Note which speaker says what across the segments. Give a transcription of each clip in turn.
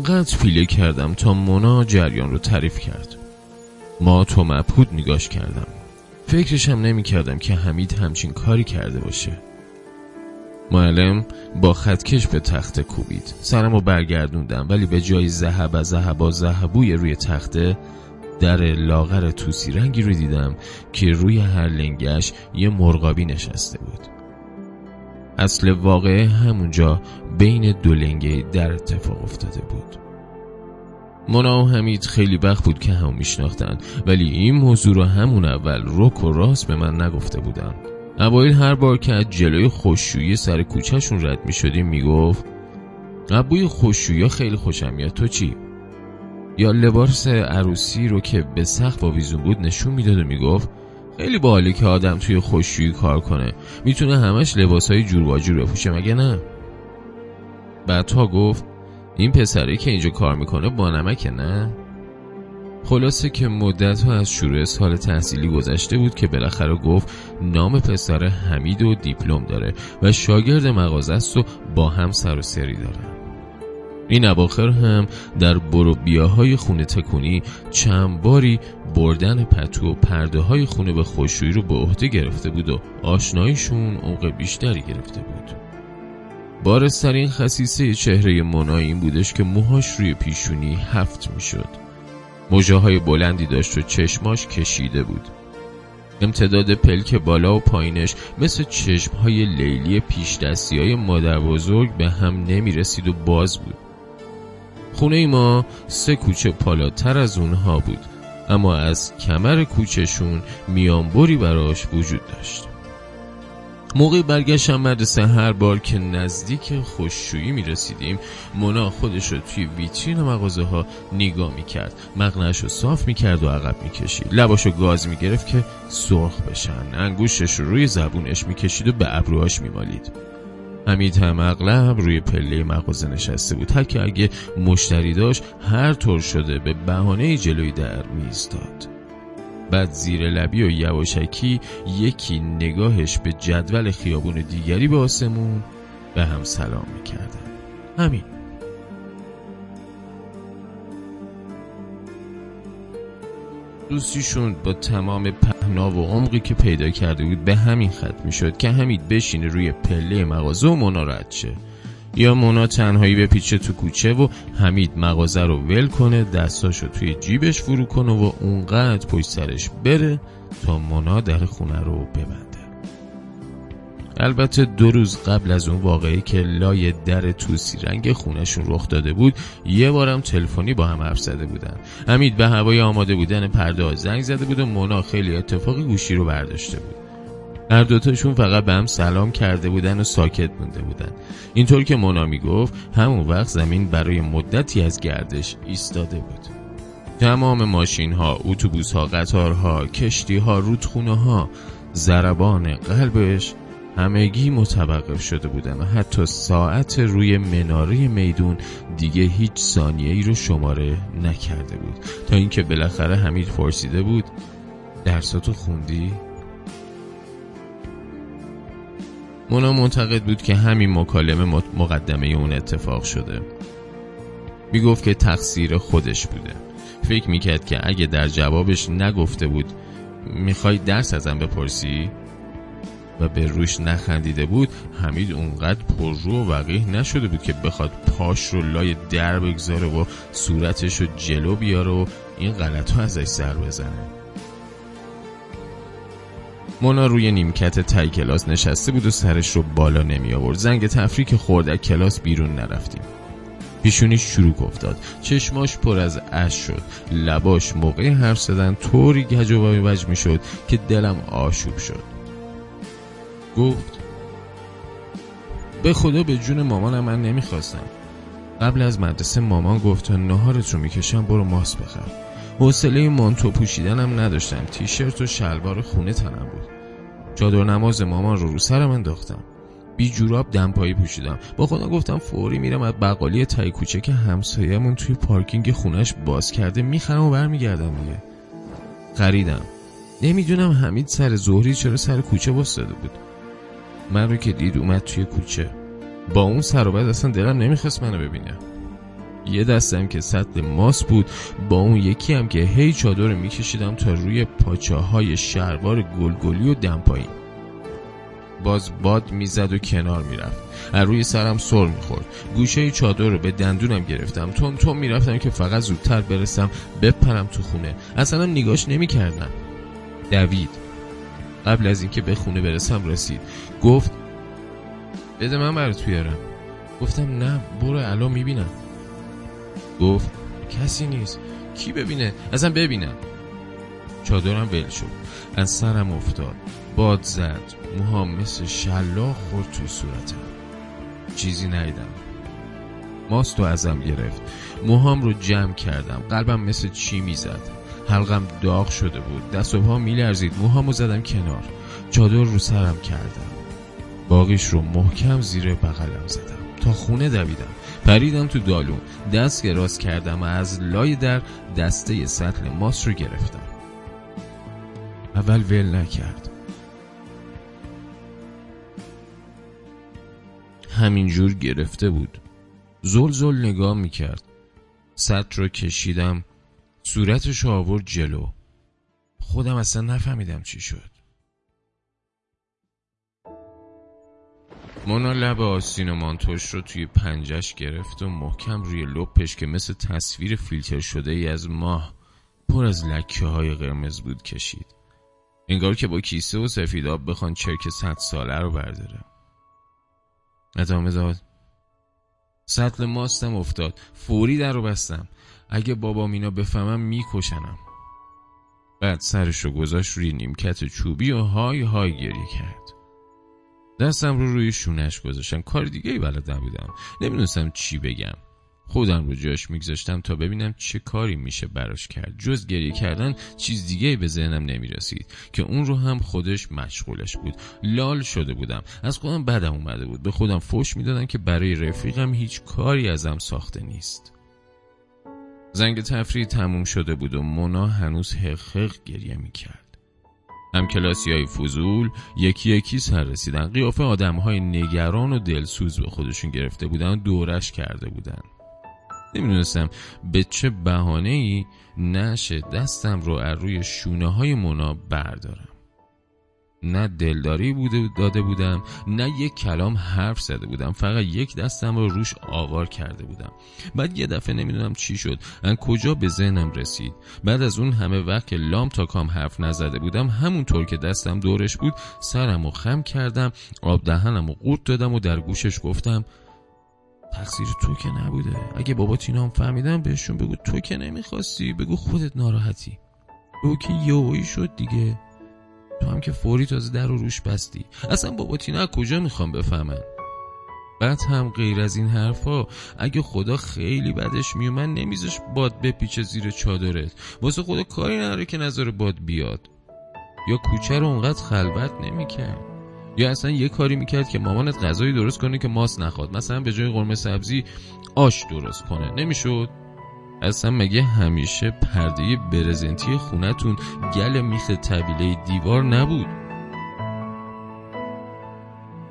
Speaker 1: اونقدر پیله کردم تا مونا جریان رو تعریف کرد. ما تو مبهود نگاش کردم. فکرشم نمی کردم که حمید همچین کاری کرده باشه. معلم با خطکش به تخته کوبید. سرم رو برگردوندم ولی به جای زهب زهبا زهبوی روی تخته در لاغر توسی رنگی رو دیدم که روی هر لنگش یه مرغابی نشسته بود. اصل واقعه همونجا بین دو لنگه در اتفاق افتاده بود مونا و حمید خیلی وقت بود که هم میشناختن ولی این موضوع رو همون اول رک و راست به من نگفته بودن اوایل هر بار که از جلوی خوششویی سر کوچهشون رد می شدیم می گفت ابوی خوششویی خیلی خوشم میاد تو چی؟ یا لباس عروسی رو که به سخت ویزون بود نشون می‌داد و می‌گفت خیلی باحاله که آدم توی خوششویی کار کنه. می‌تونه همش لباسهای جور با جور بپوشه مگه نه؟ بعدها گفت این پسری که اینجا کار می‌کنه با نمکه نه؟ خلاصه که مدت ها از شروع سال تحصیلی گذشته بود که بالاخره گفت نام پسر حمید و دیپلم داره و شاگرد مغازه است و با هم سر و سری داره. این اواخر هم در برو بیاهای خونه تکونی چند باری بردن پتو و پرده های خونه به خوشویی رو به عهده گرفته بود و آشنایشون عمق بیشتری گرفته بود. بارسترین خصیصه چهره منای این بودش که موهاش روی پیشونی هفت می‌شد. های بلندی داشت و چشماش کشیده بود. امتداد پلک بالا و پایینش مثل چشم های لیلی پیش دستی های مادر بزرگ به هم نمی رسید و باز بود. خونه ما سه کوچه پالاتر از اونها بود. اما از کمر کوچشون میانبری براش وجود داشت. موقع برگشتم مدرسه هر بار که نزدیک خوششویی می رسیدیم مونا خودش رو توی ویترین مغازه ها نگاه می کرد مغنش رو صاف می کرد و عقب می کشید لباش رو گاز می گرفت که سرخ بشن. انگوشش رو روی زبونش می کشید و به ابروهاش می مالید حمید هم اغلب روی پله مغازه نشسته بود. حتی اگه مشتری داشت هر طور شده به بهانه جلوی در میستاد بعد زیر لبی و یواشکی یکی نگاهش به جدول خیابون دیگری به آسمون به هم سلام می‌کردن. همین. دوستیشون با تمام پهنا و عمقی که پیدا کرده بود به همین ختم می‌شد که حمید بشینه روی پله مغازه و مونا رد شه. یا مونا تنهایی به پیچه تو کوچه و حمید مغازه رو ول کنه دستاشو توی جیبش فرو کنه و اونقدر پشت سرش بره تا مونا در خونه رو ببنده. البته دو روز قبل از اون واقعی که لای در توسی رنگ خونشون رخ داده بود یه بارم تلفنی با هم حرف زده بودن. حمید به هوای آماده بودن پرده زنگ زده بود و مونا خیلی اتفاقی گوشی رو برداشته بود. هر دوتاشون فقط به هم سلام کرده بودن و ساکت مونده بودن. اینطور که مونا می‌گفت همون وقت زمین برای مدتی از گردش ایستاده بود. تمام ماشین ها، اتوبوس ها، قطارها، کشتی ها، رودخونه ها، زربان قلبش همگی متوقف شده بودن و حتی ساعت روی مناره میدون دیگه هیچ ثانیه ای رو شماره نکرده بود. تا اینکه بالاخره حمید پرسیده بود درساتو خوندی؟ مونا معتقد بود که همین مکالمه مقدمه اون اتفاق شده. می‌گفت که تقصیر خودش بوده. فکر می‌کرد که اگه در جوابش نگفته بود می‌خوای درس ازم بپرسی؟ و به روش نخندیده بود حمید اونقدر پررو و وقیه نشده بود که بخواد پاش رو لای در بگذاره و صورتش رو جلو بیاره و این غلط ها ازش سر بزنه. مونا روی نیمکت تای کلاس نشسته بود و سرش رو بالا نمی آورد. زنگ تفریک خورد از کلاس بیرون نرفتیم. پیشونیش شروع افتاد چشماش پر از اش شد. لباش موقع حرف زدن طوری گج و وج می شد که دلم آشوب شد. گفت به خدا به جون مامانم من نمی‌خواستم. قبل از مدرسه مامان گفت تا نهارت رو می‌کشم برو ماس بخر. حوصله مانتو پوشیدنم نداشتم. تیشرت و شلوار خونه تنم بود. چادر نماز مامان رو رو سرم انداختم. بی جوراب دمپایی پوشیدم. با خدا گفتم فوری میرم از بقالی تای کوچه که همسایه‌مون توی پارکینگ خونش باز کرده می‌خرم و برمیگردم دیگه. خریدم. نمی‌دونم حمید سر ظهری چرا سر کوچه باستاده بود. من رو که دید اومد توی کوچه. با اون سر و اصلا دلم نمی‌خواست منو ببینه. یه دستم که سطل ماس بود با اون یکی هم که هی چادر میکشیدم تا روی پاچه های شلوار گلگلی و باز باد می‌زد و کنار می‌رفت. از روی سرم سر می‌خورد. گوشه چادر رو به دندونم گرفتم. تون تون می‌رفتم که فقط زودتر برسم بپرم تو خونه. اصلا نگاش نمی‌کردم. دوید. قبل از اینکه به خونه برسم رسید. گفت بده من برات بیارم. گفتم نه برو الان می‌بینم. گفت کسی نیست. کی ببینه؟ اصلا ببینم چادرم ول شد. از سرم افتاد. باد زد. موهام مثل شلاق خورد توی صورتم. چیزی نیدم ماستو ازم گرفت. موهام رو جمع کردم. قلبم مثل چی می‌زد حلقم داغ شده بود. دست و پا میلرزید. موهامو زدم کنار. چادر رو سرم کردم. باقیش رو محکم زیر بغلم زدم. تا خونه دویدم. پریدم تو دالون. دست راست کردم و از لای در دسته سطل ماست رو گرفتم. اول ول نکرد. همینجور گرفته بود. زل زل نگاه می‌کرد. سطل رو کشیدم. صورتش آورد جلو. خودم اصلا نفهمیدم چی شد. مونا لب آستین و مانتوش رو توی پنجش گرفت و محکم روی لپش که مثل تصویر فیلتر شده ای از ماه پر از لکه های قرمز بود کشید. انگار که با کیسه و سفیداب بخوان چرک صد ساله رو برداره ادامه داد سطل ماستم افتاد. فوری در رو بستم. اگه بابا مینا بفهمم میکشنم. بعد سرش رو گذاشت روی نیمکت چوبی و های های گریه کرد. دستم رو روی شونش گذاشتم. کار دیگه ای بلد نبودم. نمی‌دونستم چی بگم. خودم رو جاش میگذاشتم تا ببینم چه کاری میشه براش کرد. جز گریه کردن چیز دیگه به ذهنم نمی‌رسید که اون رو هم خودش مشغولش بود. لال شده بودم. از خودم بدم اومده بود. به خودم فوش می‌دادم که برای رفیقم هیچ کاری ازم ساخته نیست. زنگ تفریح تموم شده بود و مونا هنوز حقق گریه می‌کرد. هم کلاسی های فضول یکی یکی سر رسیدن. قیافه آدم های نگران و دلسوز به خودشون گرفته بودن و دورش کرده بودن. نمی‌دونستم به چه بهانه ای نشه دستم رو از روی شونه های مونا بردارم. نه دلداری بوده داده بودم نه یک کلام حرف زده بودم. فقط یک دستم رو روش آوار کرده بودم. بعد یه دفعه نمی‌دونم چی شد. ان کجا به ذهنم رسید؟ بعد از اون همه وقت که لام تا کام حرف نزده بودم همونطور که دستم دورش بود سرم و خم کردم آب دهنم و قورت دادم و در گوشش گفتم تقصیر تو که نبوده. اگه بابا تینا هم فهمیدم بهشون بگو تو که نمی‌خواستی؟ بگو خودت ناراحتی. بگو که یهویی شد دیگه. تو هم که فوری تازه در رو روش بستی. اصلا بابا تینا کجا می‌خوام بفهمن؟ بعد هم غیر از این حرفا اگه خدا خیلی بدش میومد نمیزش باد بپیچه زیر چادرت. واسه خدا کاری نداره که نظر باد بیاد. یا کوچه رو اونقدر خلوت نمی‌کرد. یا اصلا یه کاری می‌کرد که مامانت غذایی درست کنه که ماست نخواد. مثلا به جای قرمه سبزی آش درست کنه. نمی‌شد؟ اصلا مگه همیشه پرده برزنتی خونتون گل میخ طبیله دیوار نبود؟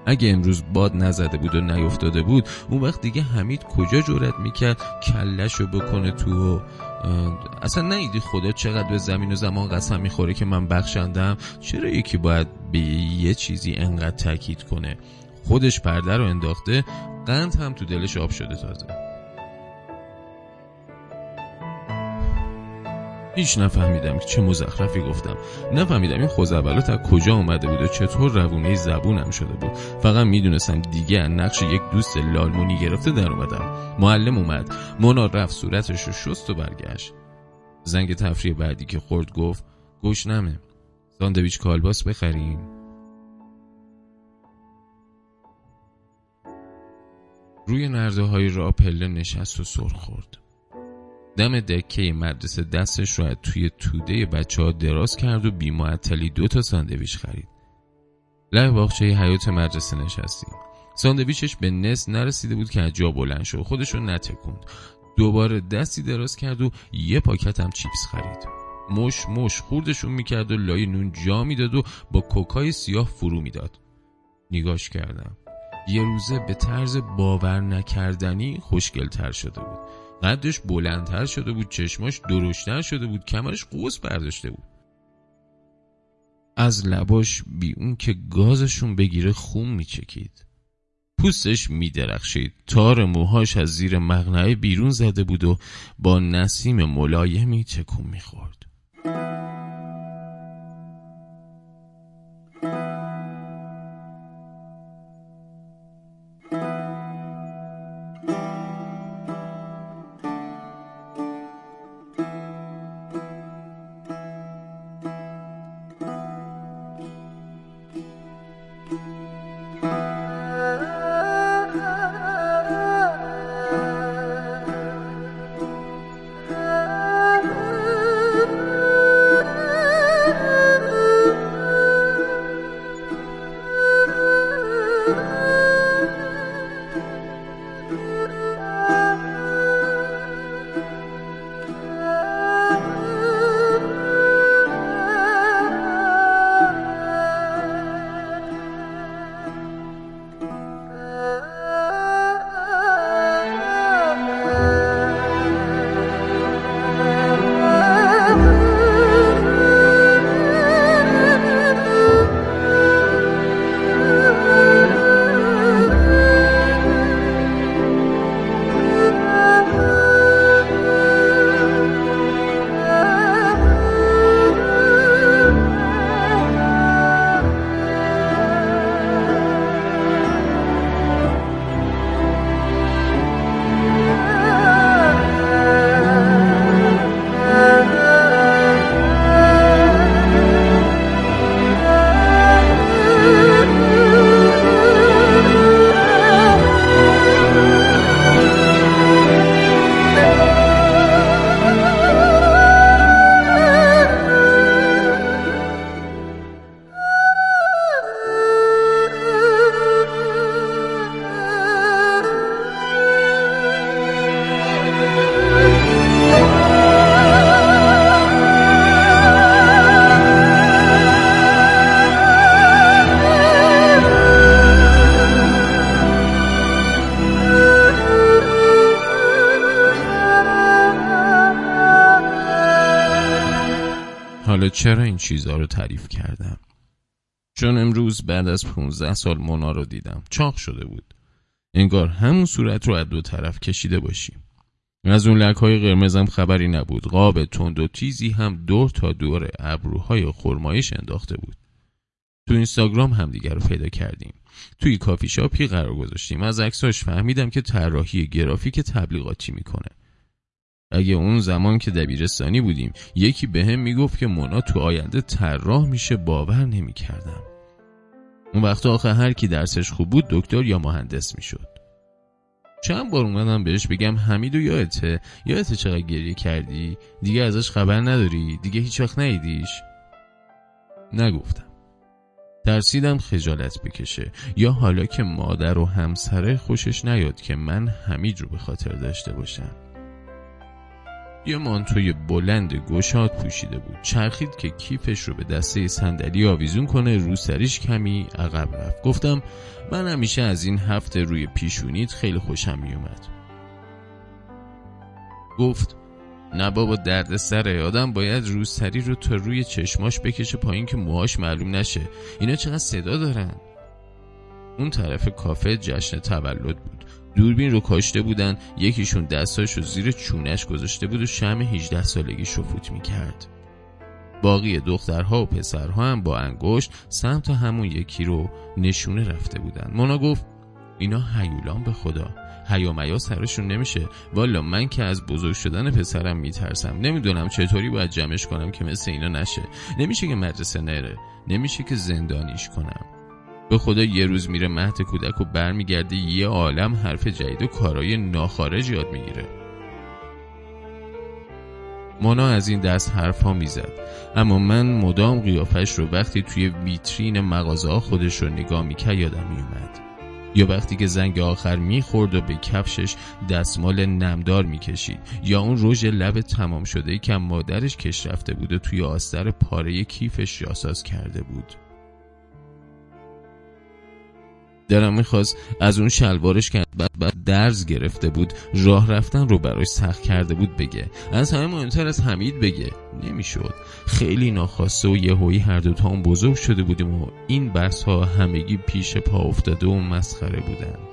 Speaker 1: اگه امروز باد نزده بود و نیفتاده بود اون وقت دیگه حمید کجا جرت می‌کرد کلشو بکنه تو اصلا نیدی خدا چقدر به زمین و زمان قسم می‌خوره که من بخشندم؟ چرا یکی باید به یه چیزی انقدر تاکید کنه؟ خودش پرده رو انداخته قند هم تو دلش آب شده تازه. هیچ نفهمیدم که چه مزخرفی گفتم. نفهمیدم این خوزعبلات از کجا اومده بود و چطور روونه زبونم شده بود. فقط می‌دونستم دیگه نقش یک دوست لالمونی گرفته در اومدم. معلم اومد. مونا رفت صورتش رو شست و برگشت. زنگ تفریح بعدی که خورد گفت گوش نمه. ساندویچ کالباس بخریم. روی نرده های را پله نشست و سر خورد. دم دکه مدرسه دستش رو توی توده بچه ها دراز کرد و بیمعطلی دو تا ساندویچ خرید. لح باخچه حیات مدرسه نشستیم. ساندویچش به نصف نرسیده بود که از جا بلند شد خودش رو نتکوند. دوباره دستی دراز کرد و یه پاکت هم چیپس خرید. مش مش خوردشون می‌کرد و لای نون جا می‌داد و با کوکای سیاه فرو می‌داد. نگاش کردم. یه روزه به طرز باور نکردنی خوشگلتر شده بود. قدش بلندتر شده بود چشماش درشتر شده بود کمرش قوس برداشته بود. از لباش بی اون که گازشون بگیره خون میچکید. پوستش میدرخشید. تار موهاش از زیر مغنعه بیرون زده بود و با نسیم ملایمی تکون می‌خورد. چرا این چیزها رو تعریف کردم؟ چون امروز بعد از 15 سال مونا رو دیدم. چاق شده بود. انگار همون صورت رو از دو طرف کشیده باشیم از اون لکهای قرمزم خبری نبود. قاب تند و تیزی هم دور تا دور ابروهای خرمایش انداخته بود. تو اینستاگرام هم دیگر رو پیدا کردیم. توی کافی شاپی قرار گذاشتیم. از عکساش فهمیدم که طراحی گرافیک تبلیغاتی می‌کنه. اگه اون زمان که دبیرستانی بودیم یکی به هم می‌گفت که مونا تو آینده طراح میشه باور نمی‌کردم. اون وقت آخه هر کی درسش خوب بود دکتر یا مهندس می‌شد. چند بار اومدم بهش بگم حمید و یادته؟ یادته چقدر گریه کردی؟ دیگه ازش خبر نداری؟ دیگه هیچ وقت نیدیش؟ نگفتم. ترسیدم خجالت بکشه. یا حالا که مادر و همسره خوشش نیاد که من حمید رو به خاطر داشته باشم. یه مانتوی بلند گشاد پوشیده بود. چرخید که کیفش رو به دسته صندلی آویزون کنه. رو سریش کمی عقب رفت. گفتم من همیشه از این هفته روی پیشونیت خیلی خوشم میومد. گفت نه بابا درد سره آدم باید روسری رو تا روی چشماش بکشه پایین که موهاش معلوم نشه. اینا چقدر صدا دارن؟ اون طرف کافه جشن تولد بود. دوربین رو کاشته بودن یکیشون دستاش رو زیر چونش گذاشته بود و شم 18 سالگی شفوت می‌کرد. باقی دخترها و پسرها هم با انگشت سمت همون یکی رو نشونه رفته بودن. مونا گفت اینا حیولان به خدا. حیامیا سرشون نمیشه. والا من که از بزرگ شدن پسرم میترسم. نمی‌دونم چطوری باید جمعش کنم که مثل اینا نشه. نمیشه که مدرسه نره. نمیشه که زندانیش کنم. به خدا یه روز میره مهد کودک و برمیگرده یه عالم حرف جدید و کارای ناخارج یاد می‌گیره. مونا از این دست حرف ها می‌زد. اما من مدام قیافش رو وقتی توی ویترین مغازه خودش رو نگاه می‌کرد یادم میومد یا وقتی که زنگ آخر می‌خورد و به کفشش دستمال نمدار می‌کشید یا اون رژ لب تمام شده که مادرش کش رفته بود و توی آستر پاره کیفش جاساز کرده بود. درم می‌خواست از اون شلوارش که بعد, بعد درز گرفته بود راه رفتن رو براش سخت کرده بود بگه. از همه مهمتر از حمید بگه. نمی‌شد. خیلی ناخواسته و یهویی هر دوتا هم بزرگ شده بودیم و این بحث ها همگی پیش پا افتاده و مسخره بودن.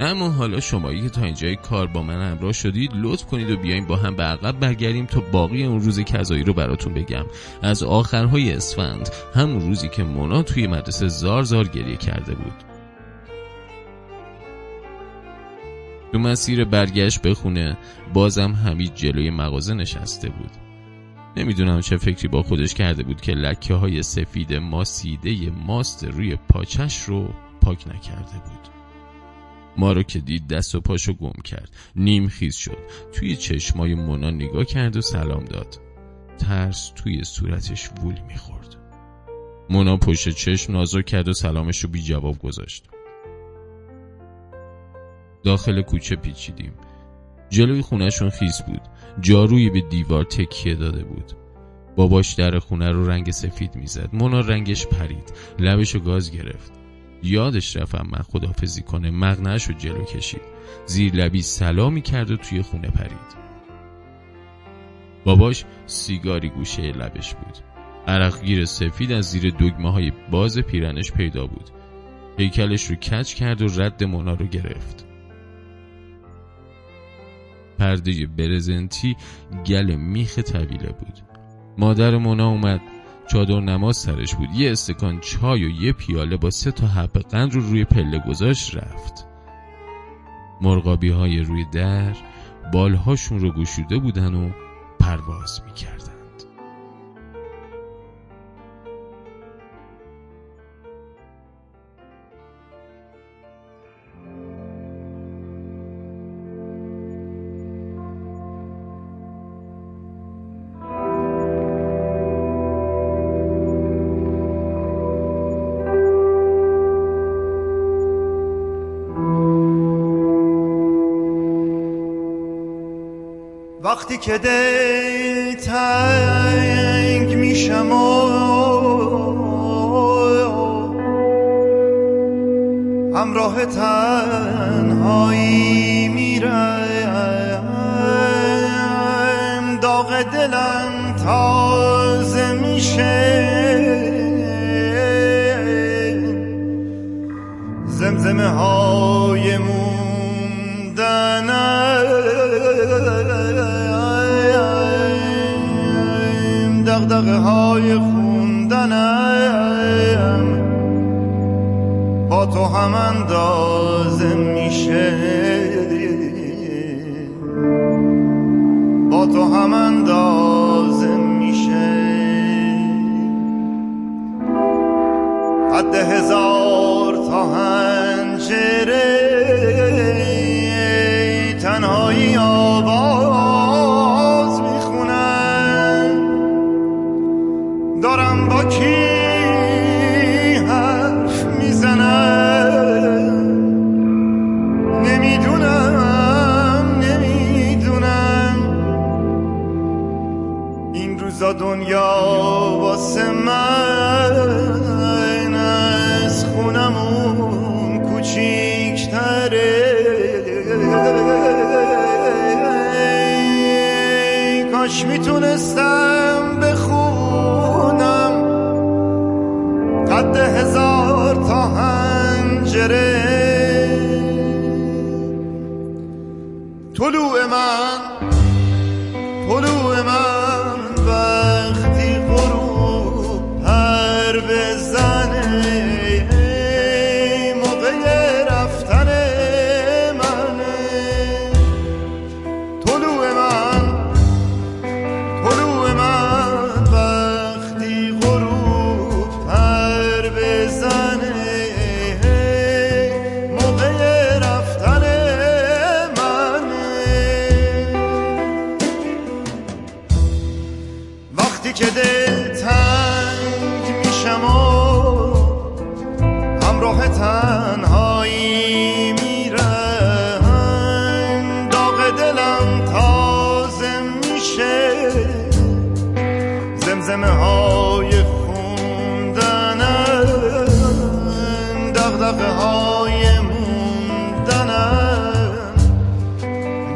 Speaker 1: اما حالا شمایی که تا اینجای کار با من همراه شدید لطف کنید و بیایم با هم به عقب برگردیم تا باقی اون روز کذایی رو براتون بگم. از آخرهای اسفند همون روزی که مونا توی مدرسه زار زار گریه کرده بود. تو مسیر برگشت بخونه بازم حمید جلوی مغازه نشسته بود. نمی‌دونم چه فکری با خودش کرده بود که لکه های سفید ماسیده ماست روی پاچش رو پاک نکرده بود. ما رو که دید دست و پاشو گم کرد. نیم خیز شد. توی چشمای مونا نگاه کرد و سلام داد. ترس توی صورتش وول می‌خورد. مونا پشت چشم نازو کرد و سلامش رو بی جواب گذاشت. داخل کوچه پیچیدیم. جلوی خونهشون خیس بود. جارویی به دیوار تکیه داده بود. باباش در خونه رو رنگ سفید می‌زد. مونا رنگش پرید. لبشو گاز گرفت. یادش رفتم من خدافزی کنه مغنش رو جلو کشید. زیر لبی سلامی کرد و توی خونه پرید. باباش سیگاری گوشه لبش بود. عرقگیر سفید از زیر دگمه های باز پیرنش پیدا بود. هیکلش رو کچ کرد و رد مونا رو گرفت. پرده برزنتی گل میخ طویله بود. مادر مونا اومد چادر نماز سرش بود. یه استکان چای و یه پیاله با سه تا حب قند رو روی پله گذاشت رفت. مرغابی های روی در بالهاشون رو گشوده بودن و پرواز می‌کردن.
Speaker 2: وقتی که دل تنگ میشم و همراه تنهایی میرم. داغ دلم تازه میشه. زمزمه های تو هم اندازه میشه. با تو هم اندازه میشه. حد هزار کاش می‌تونستم همراه تنهایی میرن. داغ دلم تازه میشه. زمزمه های خوندنم دقدقه های موندنم.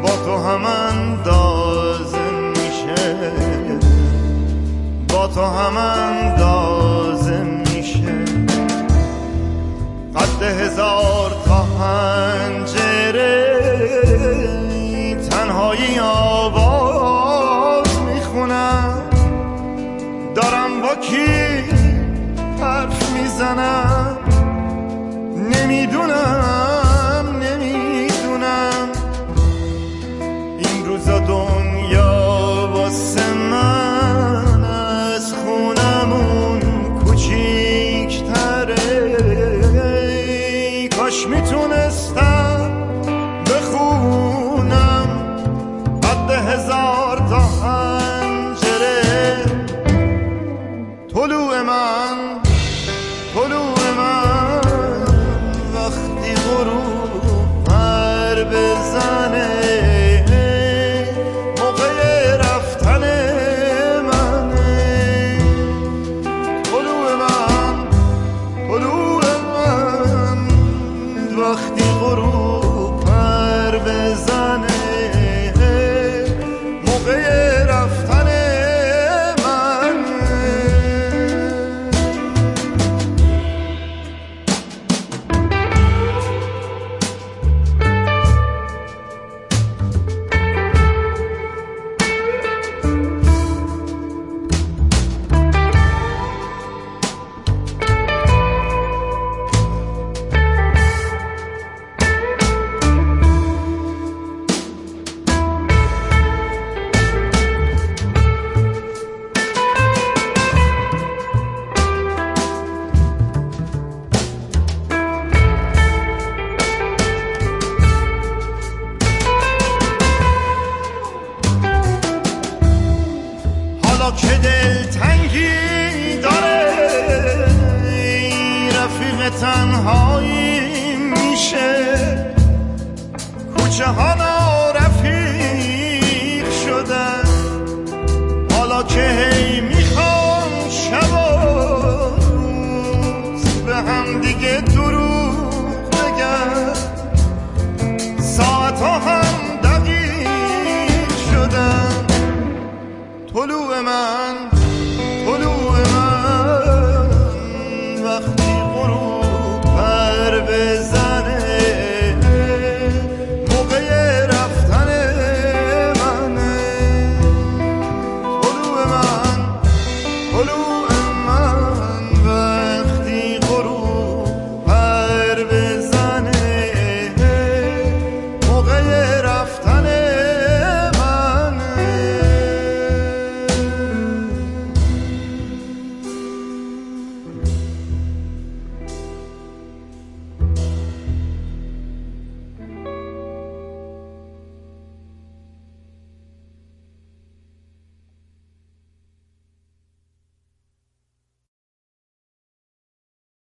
Speaker 2: با تو هم اندازه میشه. با تو هم اندازه هزار تا هنجره